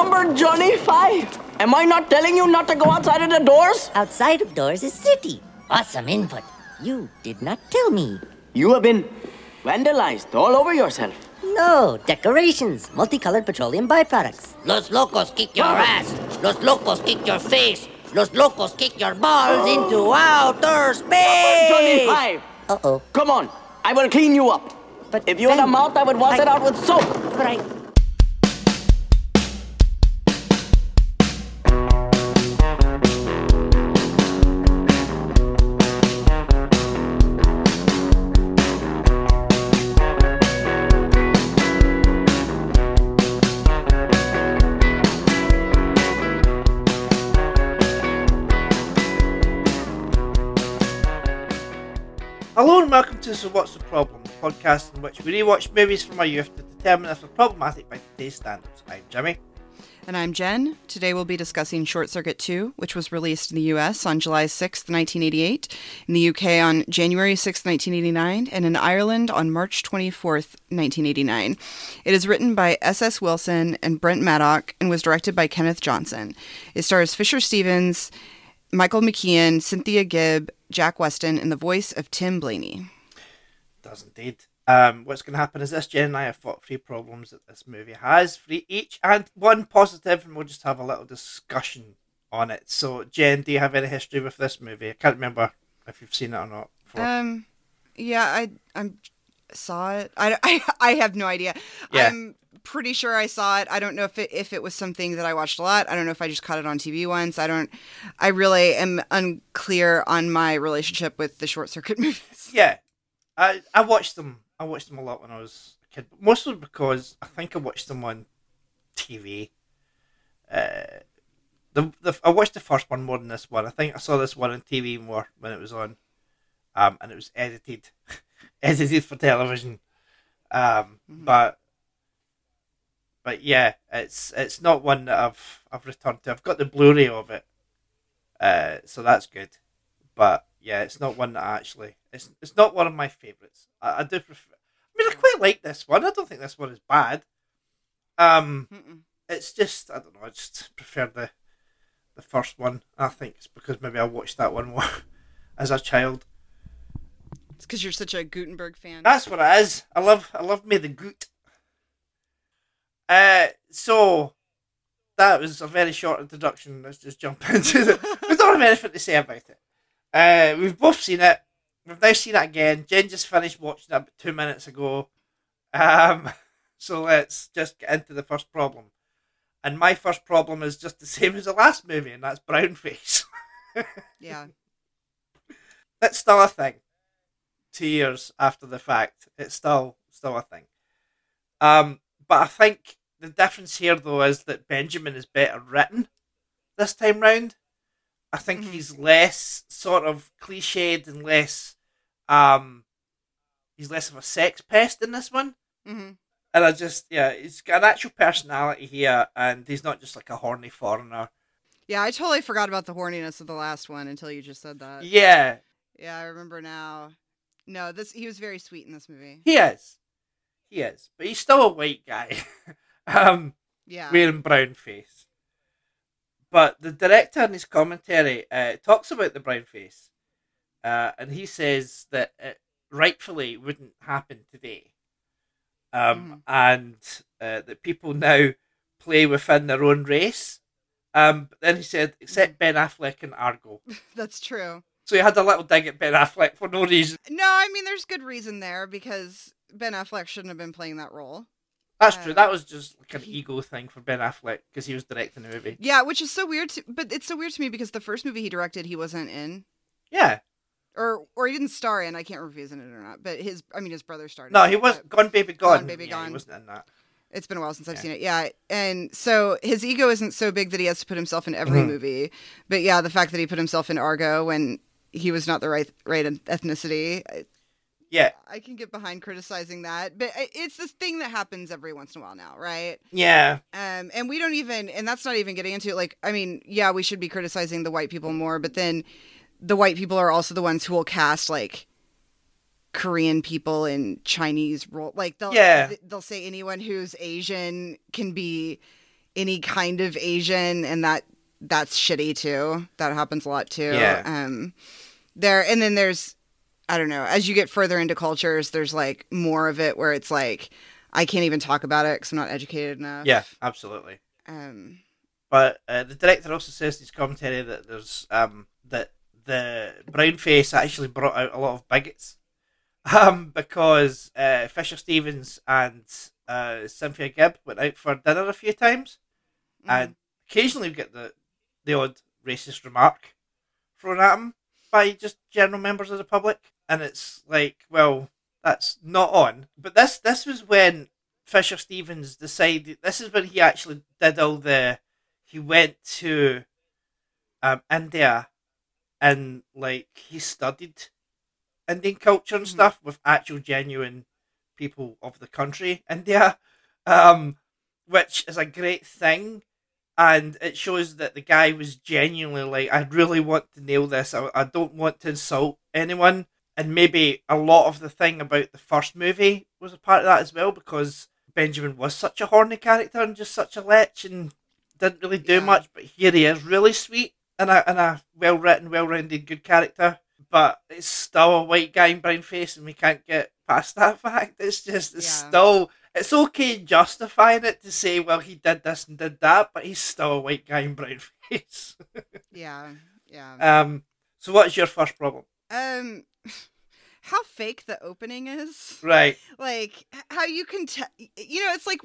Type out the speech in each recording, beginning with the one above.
number, Johnny Five. Am I not telling you not to go outside of the doors? Outside of doors is city. Awesome input. You did not tell me. You have been vandalized all over yourself. No, decorations, multicolored petroleum byproducts. Los locos kick your ass. Los locos kick your face. Los locos kick your balls into outer space. Johnny Five. Uh oh. Come on, I will clean you up. But If you had a mouth, I would wash I- it out with soap. But I. So What's the Problem, podcast in which we rewatch movies from our youth to determine if they're problematic by today's standards. I'm Jimmy. And I'm Jen. Today we'll be discussing Short Circuit 2, which was released in the US on July 6th, 1988, in the UK on January 6th, 1989, and in Ireland on March 24th, 1989. It is written by S.S. Wilson and Brent Maddock and was directed by Kenneth Johnson. It stars Fisher Stevens, Michael McKean, Cynthia Gibb, Jack Weston, and the voice of Tim Blaney. Does indeed. Um, what's going to happen is this Jen and I have fought three problems that this movie has, three each, and one positive, and we'll just have a little discussion on it. So, Jen, do you have any history with this movie? I can't remember if you've seen it or not. before. Um, yeah, I I'm saw it. I, I, I have no idea. Yeah. I'm pretty sure I saw it. I don't know if it if it was something that I watched a lot. I don't know if I just caught it on TV once. I don't. I really am unclear on my relationship with the short circuit movies. yeah, I I watched them. I watched them a lot when I was a kid, but mostly because I think I watched them on TV. Uh, the the I watched the first one more than this one. I think I saw this one on TV more when it was on, um, and it was edited, edited for television. Um, but but yeah, it's it's not one that I've I've returned to. I've got the Blu-ray of it, uh, so that's good. But yeah, it's not one that I actually. It's it's not one of my favorites. I, I do prefer. I mean, I quite like this one. I don't think this one is bad. Um, Mm-mm. it's just I don't know. I just prefer the the first one. I think it's because maybe I watched that one more as a child. It's because you're such a Guttenberg fan. That's what it is. I love I love me the goot. Uh so that was a very short introduction. Let's just jump into it. we don't have anything to say about it. Uh we've both seen it. We've now seen it again. Jen just finished watching it two minutes ago. Um so let's just get into the first problem. And my first problem is just the same as the last movie, and that's brown face. yeah. it's still a thing. Two years after the fact, it's still still a thing. Um, but I think the difference here though is that Benjamin is better written this time round. I think Mhm. he's less sort of cliched and less um he's less of a sex pest in this one. hmm And I just yeah, he's got an actual personality here and he's not just like a horny foreigner. Yeah, I totally forgot about the horniness of the last one until you just said that. Yeah, Yeah, I remember now. No, this he was very sweet in this movie. he is. He is. But he's still a white guy. um Yeah. wearing brown face. But the director in his commentary uh, talks about the brown face, uh, and he says that it rightfully wouldn't happen today, um, and uh, that people now play within their own race. Um, but then he said, except Ben Affleck and Argo. That's true. So he had a little dig at Ben Affleck for no reason. No, I mean there's good reason there because Ben Affleck shouldn't have been playing that role. That's true. Uh, That was just like an ego thing for Ben Affleck because he was directing the movie. Yeah, which is so weird. To, but it's so weird to me because the first movie he directed, he wasn't in, Yeah. or or he didn't star in. I can't remember if he was in it or not. But his, I mean, his brother starred. No, he was Gone Baby Gone. Gone Baby Yeah, Gone. He wasn't in that. It's been a while since I've Yeah. seen it. Yeah, and so his ego isn't so big that he has to put himself in every Mhm. movie. But yeah, the fact that he put himself in Argo when he was not the right right ethnicity, Yeah. I can get behind criticizing that. But it's this thing that happens every once in a while now, right? Yeah. Um, and we don't even, and that's not even getting into it. Like, I mean, yeah, we should be criticizing the white people more, but then the white people are also the ones who will cast like Korean people in Chinese role. Like, they'll Yeah. they'll say anyone who's Asian can be any kind of Asian, and that that's shitty too. That happens a lot too. Yeah. Um, there and then there's, I don't know. As you get further into cultures, there's like more of it where it's like, I can't even talk about it because I'm not educated enough. Yeah, absolutely. Um. But uh, the director also says in his commentary that there's um, that the brown face actually brought out a lot of bigots, um, because uh, Fisher Stevens and uh, Cynthia Gibb went out for dinner a few times, and occasionally we get the the odd racist remark thrown at them by just general members of the public, and it's like, well, that's not on. But this this was when Fisher Stevens decided. This is when he actually did all the. He went to um, India and like he studied Indian culture and Mhm. stuff with actual genuine people of the country India, um, which is a great thing. And it shows that the guy was genuinely like, I really want to nail this. I, I don't want to insult anyone. And maybe a lot of the thing about the first movie was a part of that as well, because Benjamin was such a horny character and just such a lech and didn't really do Yeah. much. But here he is, really sweet and a, and a well written, well rounded, good character. But it's still a white guy in brown face, and we can't get past that fact. It's just, it's Yeah. still, it's okay justifying it to say, well, he did this and did that, but he's still a white guy in brown face. Yeah. Yeah. um, so, what's your first problem? Um. How fake the opening is. Right. like how you can tell you know it's like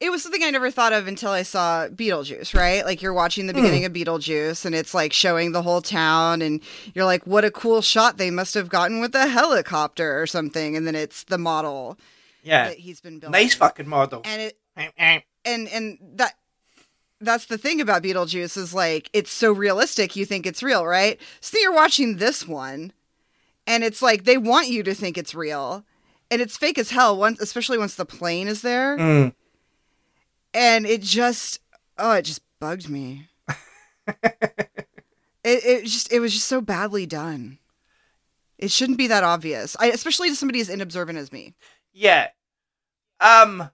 it was something i never thought of until i saw beetlejuice right like you're watching the hmm. beginning of beetlejuice and it's like showing the whole town and you're like what a cool shot they must have gotten with a helicopter or something and then it's the model Yeah. that he's been building Nice fucking model. and it and and that that's the thing about Beetlejuice is like it's so realistic you think it's real, right? So you're watching this one and it's like they want you to think it's real. And it's fake as hell once especially once the plane is there. Mm. And it just oh, it just bugged me. it it just it was just so badly done. It shouldn't be that obvious. I, especially to somebody as inobservant as me. Yeah. Um.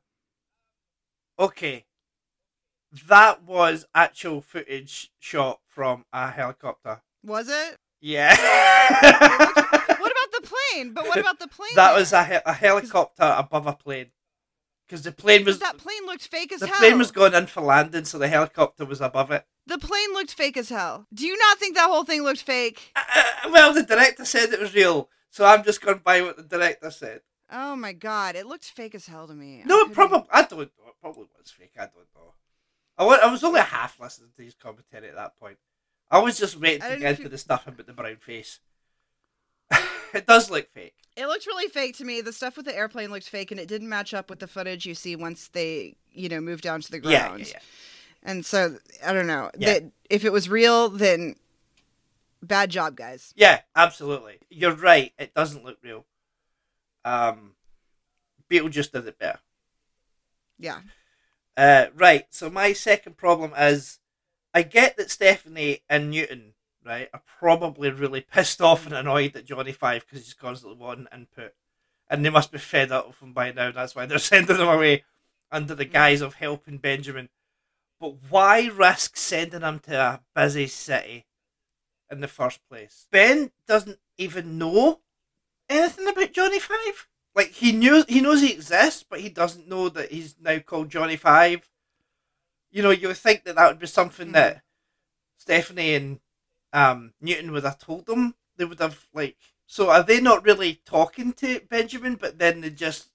Okay. That was actual footage shot from a helicopter. Was it? Yeah. The plane? But what about the plane? that was a, a helicopter above a plane. Because the plane was that plane looked fake as the hell. plane was going in for landing, so the helicopter was above it. The plane looked fake as hell. Do you not think that whole thing looked fake? Uh, well, the director said it was real, so I'm just going by what the director said. Oh my god, it looked fake as hell to me. No, it probably I don't know. It probably was fake. I don't know. I I was only half listening to his commentary at that point. I was just waiting to get into feel- the stuff about the brown face. it does look fake. It looked really fake to me. The stuff with the airplane looked fake, and it didn't match up with the footage you see once they, you know, move down to the Yeah, ground. yeah, yeah. And so I don't know. Yeah. That if it was real, then bad job, guys. Yeah, absolutely. You're right. It doesn't look real. Um, Beetlejuice did it better. Yeah. Uh, right. So my second problem is, I get that Stephanie and Newton, right, are probably really pissed off and annoyed at Johnny Five because he's constantly wanting input, and they must be fed up with him by now. That's why they're sending him away under the guise of helping Benjamin. But why risk sending him to a busy city in the first place? Ben doesn't even know anything about Johnny Five. Like he knew he knows he exists, but he doesn't know that he's now called Johnny Five. You know, you would think that that would be something hmm. that Stephanie and um, Newton would have told them. They would have like. So are they not really talking to Benjamin, but then they just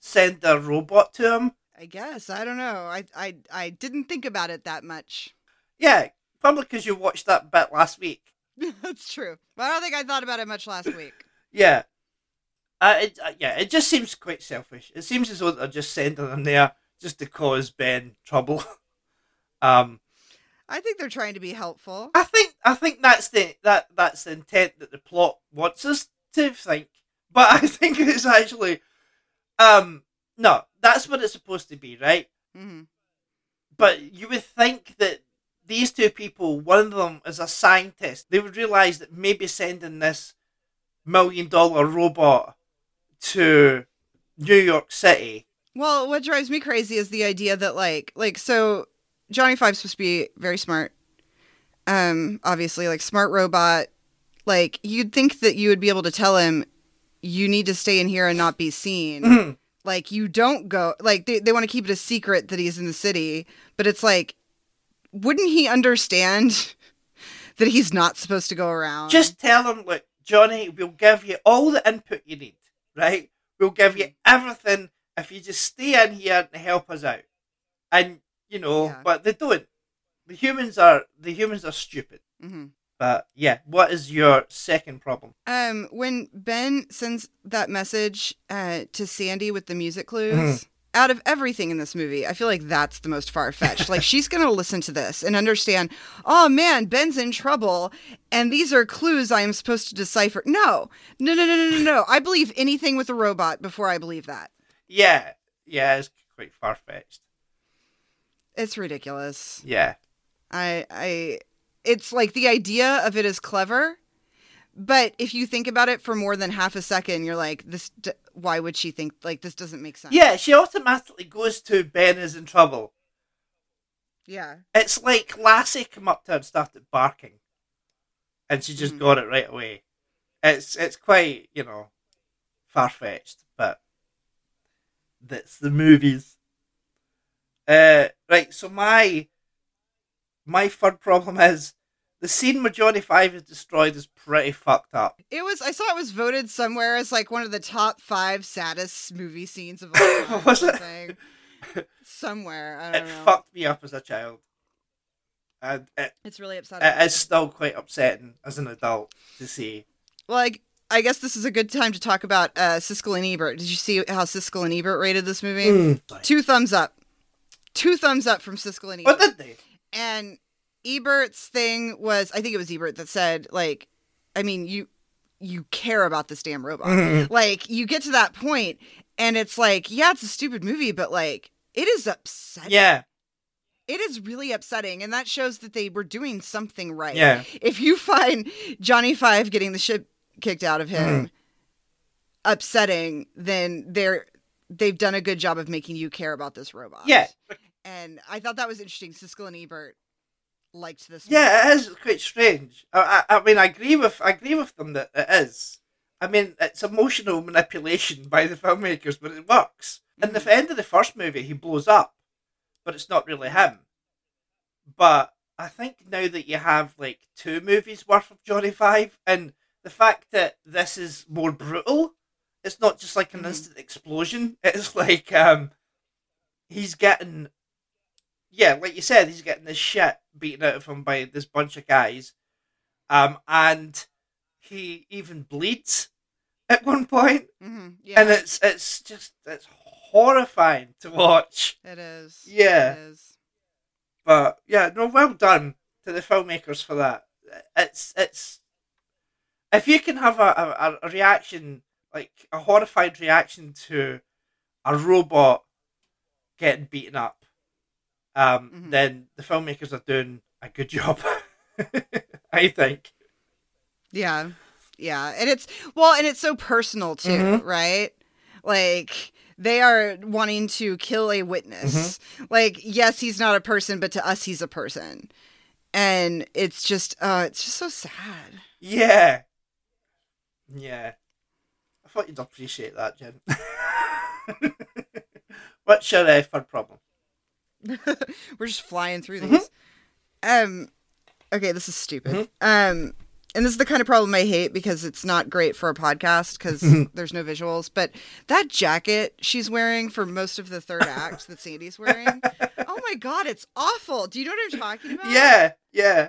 send a robot to him? I guess. I don't know. I I I didn't think about it that much. Yeah, probably because you watched that bit last week. That's true. But I don't think I thought about it much last week. Yeah. Uh, it, uh, yeah, it just seems quite selfish. It seems as though they're just sending them there just to cause Ben trouble. um, I think they're trying to be helpful. I think I think that's the that that's the intent that the plot wants us to think. But I think it's actually, um, no, that's what it's supposed to be, right? hmm But you would think that these two people, one of them is a scientist, they would realize that maybe sending this million dollar robot to New York City. Well, what drives me crazy is the idea that like like so Johnny Five's supposed to be very smart. Um, obviously, like smart robot. Like you'd think that you would be able to tell him, you need to stay in here and not be seen. like you don't go. Like they they want to keep it a secret that he's in the city, but it's like, wouldn't he understand that he's not supposed to go around? Just tell him, look, Johnny, we'll give you all the input you need, right? We'll give you everything if you just stay in here and help us out. And you know, Yeah. but they don't. The humans are the humans are stupid. hmm But yeah, what is your second problem? Um, when Ben sends that message uh, to Sandy with the music clues, out of everything in this movie, I feel like that's the most far fetched. like she's gonna listen to this and understand. Oh man, Ben's in trouble, and these are clues I am supposed to decipher. No, no, no, no, no, no, no. I believe anything with a robot before I believe that. Yeah, yeah, it's quite far fetched. It's ridiculous. Yeah, I, I, it's like the idea of it is clever, but if you think about it for more than half a second, you're like, this. D- why would she think like this doesn't make sense? yeah. She automatically goes to Ben is in trouble. Yeah. It's like Lassie come up to her and started barking, and she just Mhm. got it right away. It's it's quite you know far fetched, but that's the movies. Uh, right. So my my third problem is the scene where Johnny Five is destroyed is pretty fucked up. It was. I saw it was voted somewhere as like one of the top five saddest movie scenes of all time. Was it? Somewhere. I It know. fucked me up as a child, and it, It's really upsetting. it is still quite upsetting as an adult to see. well, like, I guess this is a good time to talk about uh, Siskel and Ebert. Did you see how Siskel and Ebert rated this movie? Two thumbs up. Two thumbs up from Siskel and Ebert. What did they? and Ebert's thing was I think it was Ebert that said like I mean you you care about this damn robot. Mhm. Like you get to that point and it's like yeah it's a stupid movie but like it is upsetting. Yeah, It is really upsetting and that shows that they were doing something right. yeah. If you find Johnny 5 getting the shit kicked out of him upsetting then they're they've done a good job of making you care about this robot. Yeah, And I thought that was interesting. Siskel and Ebert liked this. yeah, it is quite strange. I, I, I mean, I agree with I agree with them that it is. I mean, it's emotional manipulation by the filmmakers, but it works. In the end of the first movie, he blows up, but it's not really him. But I think now that you have like two movies worth of Johnny Five, and the fact that this is more brutal, it's not just like an Mhm. instant explosion. It's like um, he's getting, yeah, like you said, he's getting the shit beaten out of him by this bunch of guys, um, and he even bleeds at one point, hmm Yeah, and it's it's just it's horrifying to watch. it is. Yeah. it is. But yeah, no, well done to the filmmakers for that. It's it's if you can have a, a, a reaction like a horrified reaction to a robot getting beaten up, um, Mhm. then the filmmakers are doing a good job. I think. Yeah, yeah, and it's well, and it's so personal too, Mhm. right? Like they are wanting to kill a witness. Mm-hmm. Like, yes, he's not a person, but to us, he's a person, and it's just, uh, it's just so sad. Yeah. Yeah. I thought you'd appreciate that, Jen. What's your uh, third problem? We're just flying through Mhm. these. Um, okay, this is stupid. Um, and this is the kind of problem I hate because it's not great for a podcast because there's no visuals. But that jacket she's wearing for most of the third act that Sandy's wearing, oh my god, it's awful. Do you know what I'm talking about? Yeah, yeah.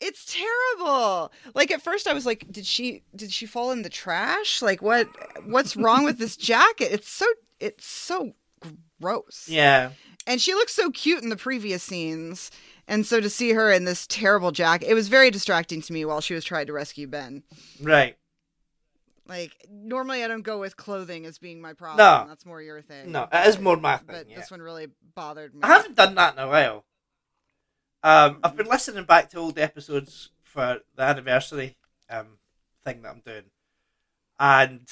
it's terrible. Like at first, I was like, did she did she fall in the trash? Like what what's wrong with this jacket? It's so it's so gross Yeah. And she looks so cute in the previous scenes and so to see her in this terrible jacket it was very distracting to me while she was trying to rescue ben Right. like normally i don't go with clothing as being my problem No. that's more your thing No, it is more my thing. but yeah. this one really bothered me I haven't done that in a while. Um, I've been listening back to old episodes for the anniversary um, thing that I'm doing, and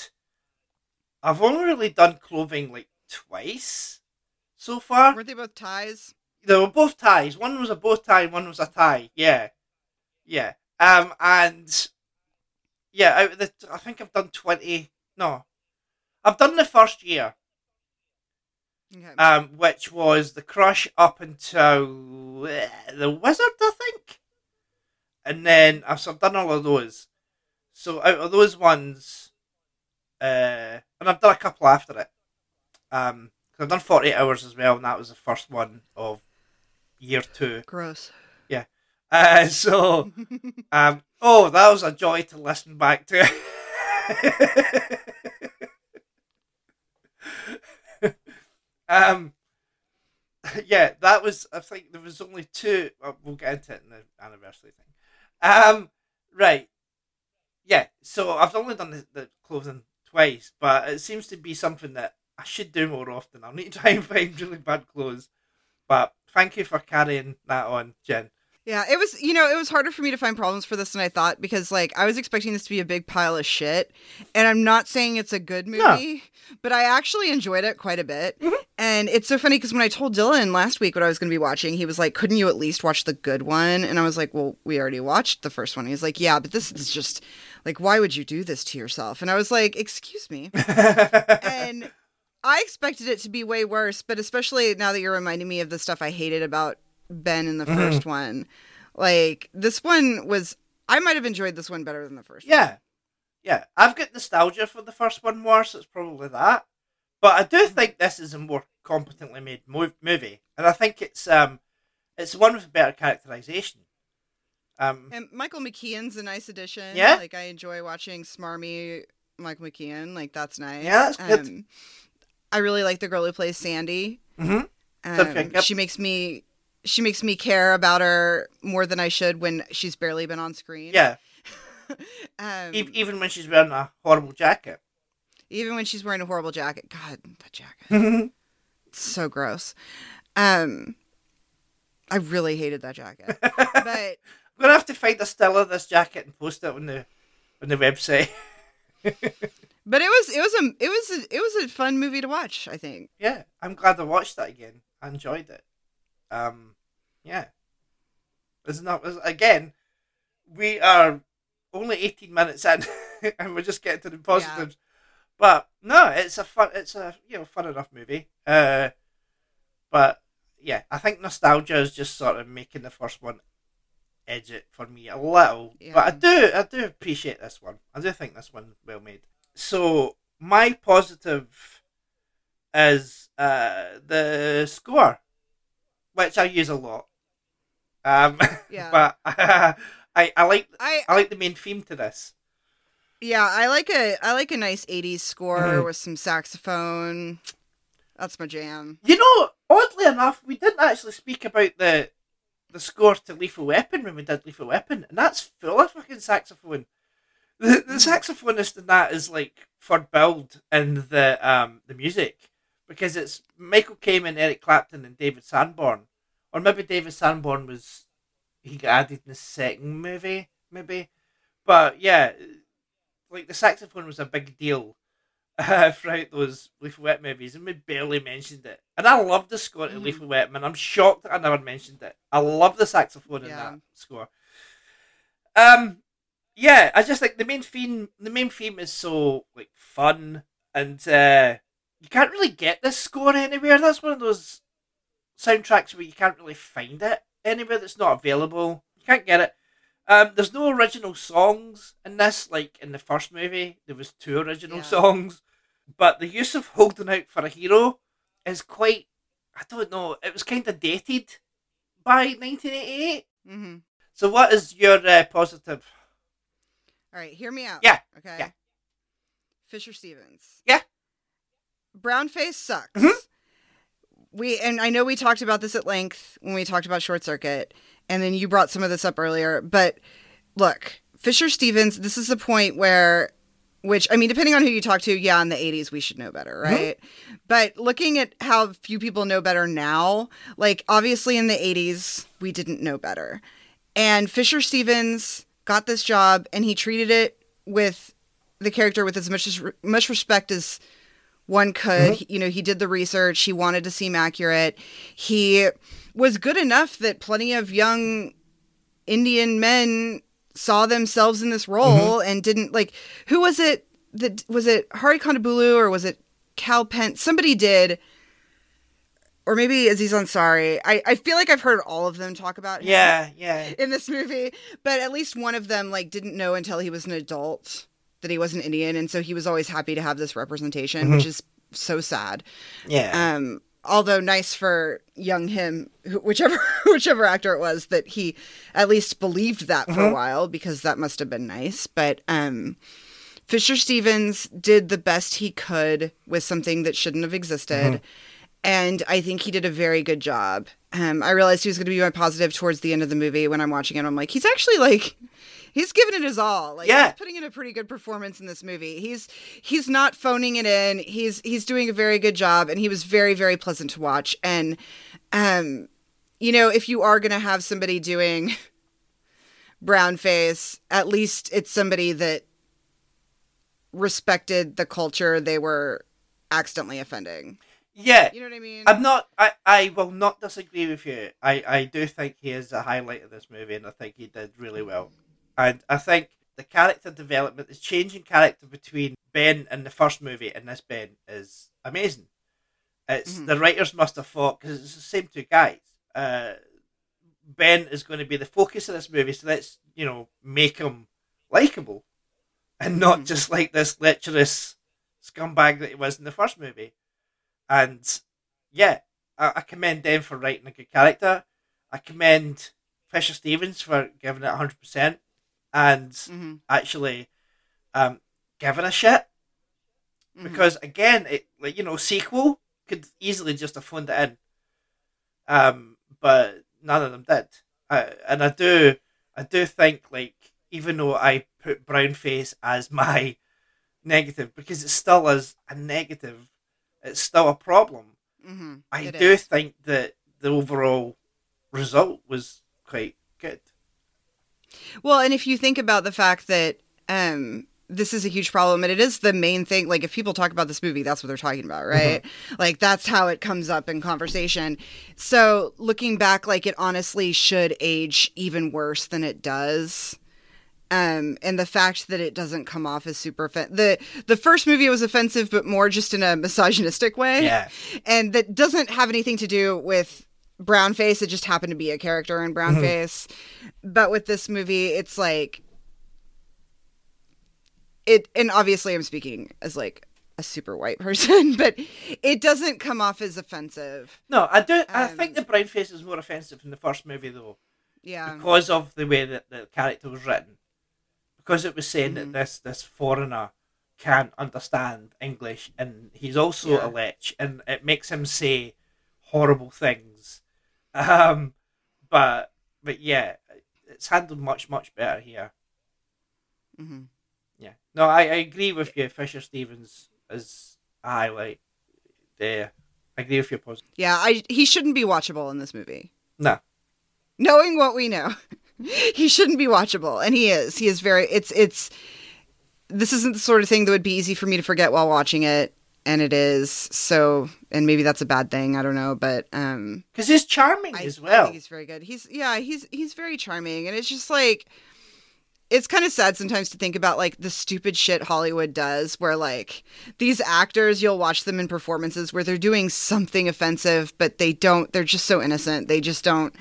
I've only really done clothing like twice so far. weren't they both ties They were both ties. One was a bow tie, one was a tie. Yeah, yeah. Um, and yeah, out of the, I think I've done twenty. No, I've done the first year, Okay. um, which was the crush up until uh, the wizard, I think, and then I've, so I've done all of those. So out of those ones, uh, and I've done a couple after it. Um, I've done forty eight hours as well, and that was the first one of year two. Gross. Uh, so, um, oh, that was a joy to listen back to. um, yeah, that was. I think there was only two. Well, we'll get into it in the anniversary thing. Um, right. Yeah, so I've only done the, the clothing twice, but it seems to be something that I should do more often. I'll need to try and find really bad clothes. But thank you for carrying that on, Jen. Yeah, it was, you know, it was harder for me to find problems for this than I thought because, like, I was expecting this to be a big pile of shit. And I'm not saying it's a good movie, but I actually enjoyed it quite a bit. Mm-hmm. And it's so funny because when I told Dylan last week what I was going to be watching, he was like, couldn't you at least watch the good one? And I was like, well, we already watched the first one. He's like, yeah, but this is just, like, why would you do this to yourself? And I was like, excuse me. and I expected it to be way worse, but especially now that you're reminding me of the stuff I hated about Ben in the Mm-hmm. first one. Like this one was I might have enjoyed this one better than the first. Yeah, yeah. I've got nostalgia for the first one more, so it's probably that. But I do think this is a more competently made mo- movie, and I think it's um, it's one with better characterization. Um, And Michael McKean's a nice addition. Yeah? Like I enjoy watching smarmy Michael McKean. Like that's nice. Yeah, that's good. Um, I really like the girl who plays Sandy. mhm. Um, Sophia Gibb. She makes me she makes me care about her more than I should when she's barely been on screen. Yeah, Um, even when she's wearing a horrible jacket. even when she's wearing a horrible jacket. God, that jacket. It's so gross. Um I really hated that jacket. but I'm gonna have to find a still of this jacket and post it on the on the website. but it was it was a it was a, it was a fun movie to watch, I think. yeah, I'm glad I watched that again. I enjoyed it. Um, yeah. It's not it's- again. We are only 18 minutes in, and we're just getting to the positives. But no, it's a fun. It's a you know fun enough movie. Uh, but yeah, I think nostalgia is just sort of making the first one edge it for me a little. But I do, I do appreciate this one. I do think this one well made. So my positive is uh, the score, which I use a lot. Um, Yeah. but I, I like I I like the main theme to this. yeah, I like a I like a nice 80s score Mhm. with some saxophone. That's my jam. You know, oddly enough, we didn't actually speak about the the score to Lethal Weapon when we did Lethal Weapon, and that's full of fucking saxophone. The, the saxophonist in that is like for build in the um the music because it's Michael Kamen, Eric Clapton, and David Sanborn, or maybe David Sanborn was he got added in the second movie, maybe, but yeah, like the saxophone was a big deal uh, throughout those Lethal Weapon movies, and we barely mentioned it. And I love the score to. Lethal Weapon, and I'm shocked that I never mentioned it. I love the saxophone in that score. Um, yeah, I just like the main theme. The main theme is so like fun, and uh, you can't really get this score anywhere. That's one of those soundtracks where you can't really find it anywhere that's not available. You can't get it. Um, there's no original songs in this, like in the first movie. There was two original Yeah. songs, but the use of "Holding Out for a Hero" is quite. I don't know. It was kind of dated by 1988. hmm So, what is your uh, positive? All right, hear me out. Yeah, Okay. yeah. Fisher Stevens. Yeah. Brownface sucks. Mhm. We and I know we talked about this at length when we talked about Short Circuit, and then you brought some of this up earlier. But look, Fisher Stevens. This is a point where, which I mean, depending on who you talk to, yeah, in the '80s we should know better, Mm-hmm. right? But looking at how few people know better now, like obviously in the '80s we didn't know better, and Fisher Stevens got this job and he treated it with the character with as much as much respect as one could. Mm-hmm. You know, he did the research. He wanted to seem accurate. He was good enough that plenty of young Indian men saw themselves in this role mm-hmm. and didn't like who was it that was it Hari Kondabolu or was it Kal Penn? Somebody did or maybe Aziz Ansari. I, I feel like I've heard all of them talk about him Yeah, yeah. in this movie, but at least one of them like didn't know until he was an adult that he was an Indian, and so he was always happy to have this representation, which is so sad. Yeah. Um, although nice for young him, whichever whichever actor it was, that he at least believed that for a while because that must have been nice. But um, Fisher Stevens did the best he could with something that shouldn't have existed. And I think he did a very good job. Um, I realized he was going to be my positive towards the end of the movie when I'm watching it. I'm like, he's actually like, he's giving it his all. Like, Yeah. he's putting in a pretty good performance in this movie. He's he's not phoning it in. He's he's doing a very good job, and he was very very pleasant to watch. And um, you know, if you are going to have somebody doing brown face, at least it's somebody that respected the culture they were accidentally offending. Yeah. You know what I mean? I'm not. I, I will not disagree with you. I, I do think he is a highlight of this movie, and I think he did really well. And I think the character development, the changing character between Ben and the first movie and this Ben is amazing. It's Mhm. the writers must have thought because it's the same two guys. Uh, ben is going to be the focus of this movie, so let's you know make him likable, and not Mhm. just like this lecherous scumbag that he was in the first movie. And yeah, I, I commend them for writing a good character. I commend Fisher Stevens for giving it hundred percent, and Mhm, actually um, giving a shit mhm. because again, it like you know sequel could easily just have phoned it in, um, but none of them did. Uh, and I do, I do think like even though I put brownface as my negative because it still is a negative, it's still a problem. Mhm. I It do is. think that the overall result was quite good. Well, and if you think about the fact that um this is a huge problem and it is the main thing like if people talk about this movie that's what they're talking about right like that's how it comes up in conversation so looking back like it honestly should age even worse than it does um and the fact that it doesn't come off as super offen- the the first movie was offensive but more just in a misogynistic way Yeah, and that doesn't have anything to do with brown face it just happened to be a character in brown face but with this movie it's like it and obviously i'm speaking as like a super white person but it doesn't come off as offensive no, I do. I Um, think the brownface is more offensive in the first movie though. yeah because of the way that the character was written. Because it was saying Mhm. that this this foreigner can't understand English and he's also Yeah. a lech and it makes him say horrible things. Um but but yeah, it's handled much, much better here. hmm Yeah. No, I, I agree with you, Fisher Stevens is a highlight. There. I agree with your position. yeah i he shouldn't be watchable in this movie No. knowing what we know he shouldn't be watchable and he is. He is very it's it's this isn't the sort of thing that would be easy for me to forget while watching it and it is so and maybe that's a bad thing i don't know but um Because he's charming I, as I well. think he's very good. He's yeah he's he's very charming and it's just like it's kind of sad sometimes to think about like the stupid shit Hollywood does where like these actors you'll watch them in performances where they're doing something offensive but they don't they're just so innocent. They just don't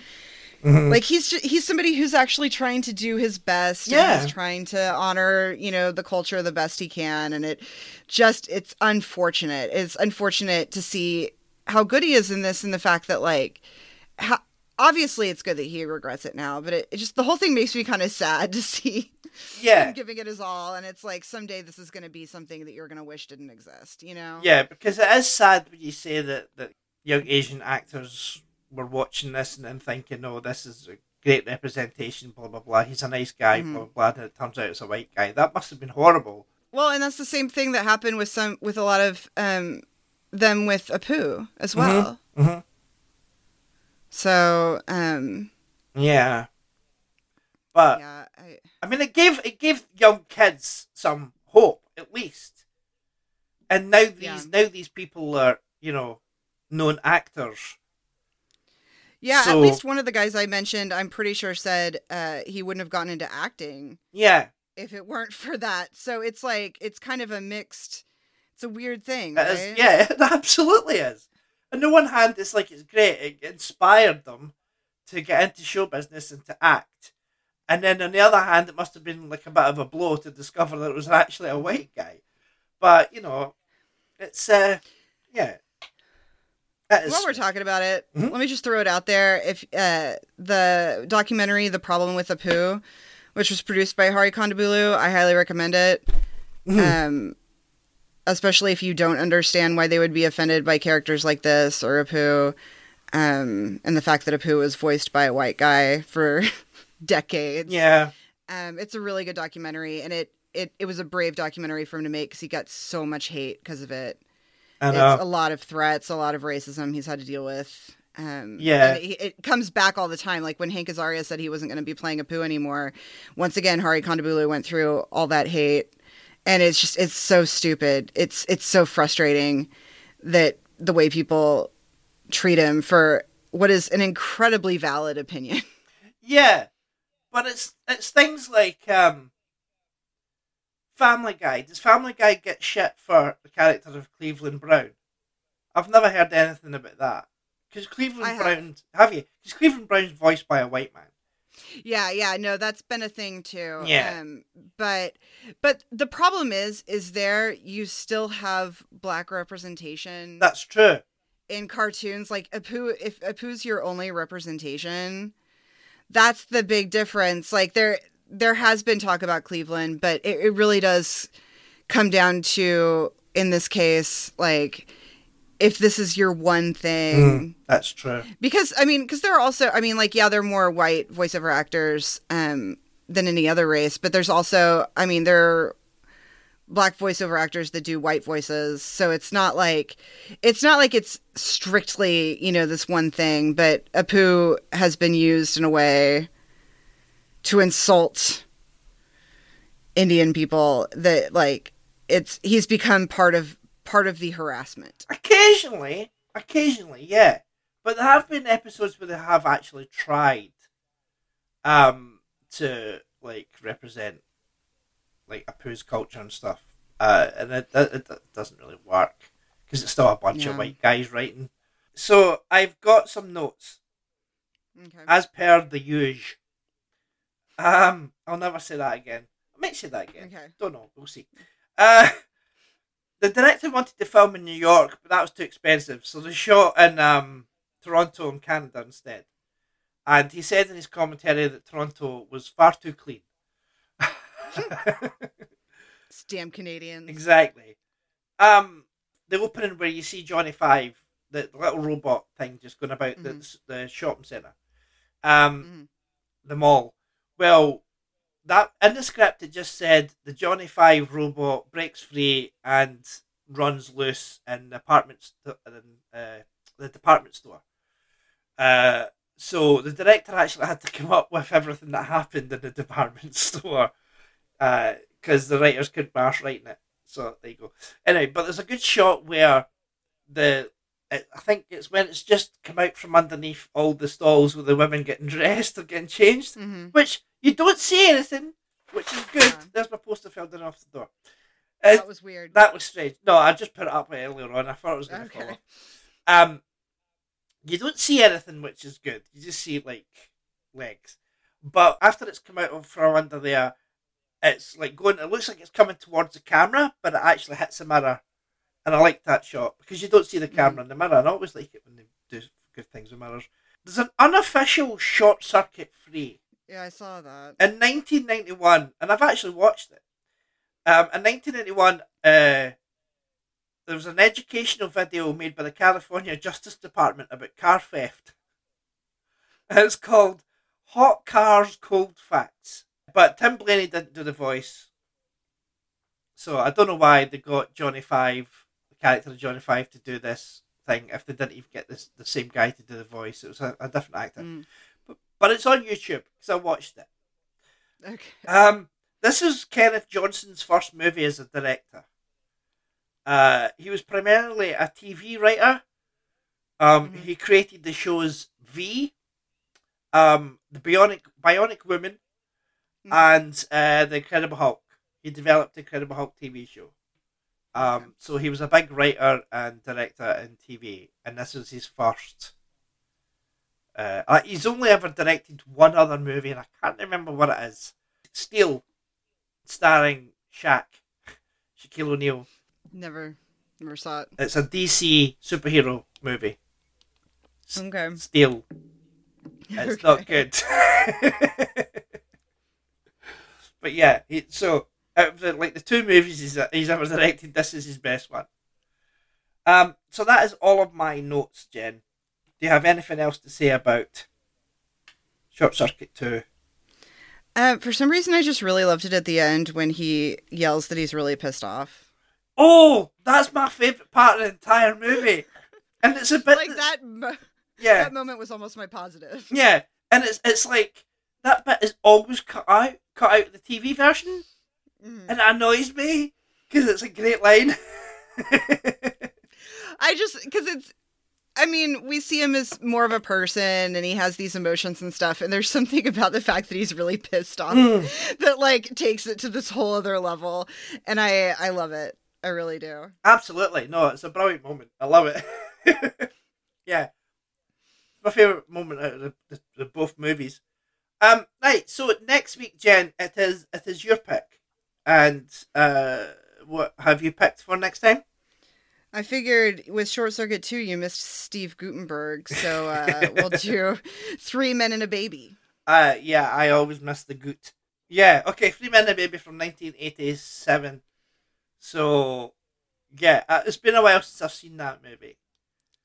Mhm. like he's ju- he's somebody who's actually trying to do his best Yeah. he's trying to honor you know the culture the best he can and it just it's unfortunate it's unfortunate to see how good he is in this and the fact that like how, obviously it's good that he regrets it now but it, it just the whole thing makes me kind of sad to see yeah. him giving it his all and it's like someday this is going to be something that you're going to wish didn't exist you know Yeah, because it is sad when you say that, that young Asian actors were watching this and, and thinking, oh, this is a great representation, blah, blah, blah. He's a nice guy, Mhm. blah, blah, blah. And it turns out it's a white guy. That must have been horrible. Well, and that's the same thing that happened with some with a lot of um them with Apu as well. Mhm. So, um Yeah. But, yeah, I, I mean, it gave it gave young kids some hope, at least. And now these Yeah. now these people are, you know, known actors. Yeah, So- at least one of the guys I mentioned, I'm pretty sure said uh, he wouldn't have gotten into acting Yeah, if it weren't for that. So it's like it's kind of a mixed. It's a weird thing, right? is. Yeah, it absolutely is. On the one hand, it's like it's great. It inspired them to get into show business and to act. And then on the other hand, it must have been like a bit of a blow to discover that it was actually a white guy. But you know, it's uh, yeah. Is While we're talking about it, Mhm. let me just throw it out there. If uh, the documentary "The Problem with Apu," which was produced by Hari Kondabolu, I highly recommend it. Mhm. Um, especially if you don't understand why they would be offended by characters like this or Apu, um, and the fact that Apu was voiced by a white guy for decades. yeah, Um, it's a really good documentary, and it it it was a brave documentary for him to make because he got so much hate because of it I it's know. a lot of threats, a lot of racism he's had to deal with. Um, Yeah. it, it comes back all the time. Like when Hank Azaria said he wasn't going to be playing Apu anymore. Once again, Hari Kondabolu went through all that hate, and it's just it's so stupid. It's it's so frustrating that the way people treat him for what is an incredibly valid opinion. Yeah, but it's it's things like um, Family Guy. Does Family Guy get shit for the character of Cleveland Brown? I've never heard anything about that. Because Cleveland Brown, have you? Because Cleveland Brown's voiced by a white man. Yeah, yeah, no, that's been a thing too. Yeah. Um, but but the problem is is there you still have black representation That's true. in cartoons like Apu if Apu's your only representation, that's the big difference. Like there there has been talk about Cleveland, but it, it really does come down to in this case like if this is your one thing Mm, that's true. because I mean, because there are also, I mean, like, yeah, there are more white voiceover actors um, than any other race, but there's also, I mean, there are black voiceover actors that do white voices, so it's not like, it's not like it's strictly, you know, this one thing. But Apu has been used in a way to insult Indian people that, like, it's he's become part of part of the harassment. Occasionally, occasionally, yeah. But there have been episodes where they have actually tried um to like represent like a Apu's culture and stuff. Uh, and it, it, it doesn't really work because it's still a bunch Yeah. of white guys writing. So I've got some notes Okay. as per the usual. Um, I'll never say that again. I might say that again. Okay. Don't know. We'll see. Uh, the director wanted to film in New York, but that was too expensive, so they shot in um, Toronto and Canada instead. And he said in his commentary that Toronto was far too clean. It's damn Canadians. exactly. Um, the opening where you see Johnny Five, the little robot thing just going about the, the shopping centre, um, Mhm. the mall. Well, that in the script it just said the Johnny Five robot breaks free and runs loose in the apartment st- in, uh, the department store. Uh, so the director actually had to come up with everything that happened in the department store because the writers couldn't marsh writing it. So there you go. Anyway, but there's a good shot where the it, I think it's when it's just come out from underneath all the stalls with the women getting dressed or getting changed, hmm which you don't see anything, which is good. Yeah. There's my poster fell down off the door. Uh, That was weird. that was strange. No, I just put it up earlier on. I thought it was going to Okay. fall off. Um, you don't see anything, which is good. You just see like legs. But after it's come out of from under there, it's like going. It looks like it's coming towards the camera, but it actually hits the mirror. And I like that shot because you don't see the camera in the mirror. And I always like it when they do good things with mirrors. There's an unofficial short circuit free Yeah, I saw that. in 1991, and I've actually watched it. Um, in 1991, uh, there was an educational video made by the California Justice Department about car theft. And it's called Hot Cars, Cold Facts. But Tim Blaney didn't do the voice. So I don't know why they got Johnny Five, the character of Johnny Five, to do this thing if they didn't even get this the same guy to do the voice. It was a, a different actor. Mm. But, it's on YouTube because I watched it. Okay. Um, this is Kenneth Johnson's first movie as a director. Uh, he was primarily a TV writer. Um, Mhm. He created the shows V, um, the Bionic Bionic Woman, Mhm. and uh, the Incredible Hulk. He developed the Incredible Hulk TV show. Um, so he was a big writer and director in TV, and this was his first. Uh, uh, he's only ever directed one other movie, and I can't remember what it is. Steel, starring Shaq, Shaquille O'Neal. Never, never saw it. It's a DC superhero movie. Okay. Steel. It's not good. but yeah, he, so out of the, like the two movies he's, he's ever directed, this is his best one. Um, so that is all of my notes, Jen. Do you have anything else to say about Short Circuit Two? Uh, for some reason, I just really loved it at the end when he yells that he's really pissed off. Oh, that's my favorite part of the entire movie, and it's a bit Like that. Mo- Yeah, That moment was almost my positive. yeah, and it's it's like that bit is always cut out, cut out the TV version. Mhm. and it annoys me because it's a great line. I just because it's. I mean, we see him as more of a person, and he has these emotions and stuff. And there's something about the fact that he's really pissed off Mm. that like takes it to this whole other level, and I I love it. I really do. Absolutely, no, it's a brilliant moment. I love it. yeah, my favorite moment out of the, the, the both movies. Um, right. So next week, Jen, it is it is your pick, and uh, what have you picked for next time? I figured with Short Circuit 2, you missed Steve Guttenberg, so uh, we'll do Three Men and a Baby. Uh, yeah, I always miss the goot. Yeah, okay, Three Men and a Baby from 1987. So, yeah, uh, it's been a while since I've seen that movie.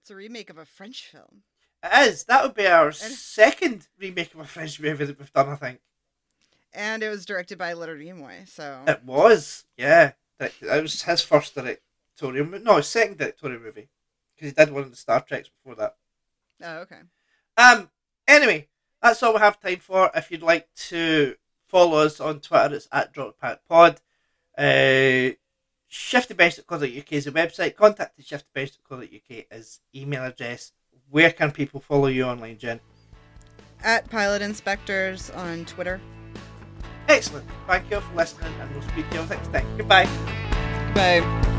It's a remake of a French film. It is. That would be our second remake of a French movie that we've done, I think. And it was directed by Leonard Nimoy, so It was, yeah. That, was his first directorial movie. No, his second directorial movie. Because he did one of the Star Treks before that. oh okay. Um. Anyway, that's all we have time for. If you'd like to follow us on Twitter, it's at DropPadPod. Uh, shiftybase.co.uk is the website. Contact at shiftybase.co.uk is email address. Where can people follow you online, Jen? At Pilot Inspectors on Twitter. Excellent. Thank you all for listening, and we'll speak to you next time. Goodbye. Bye.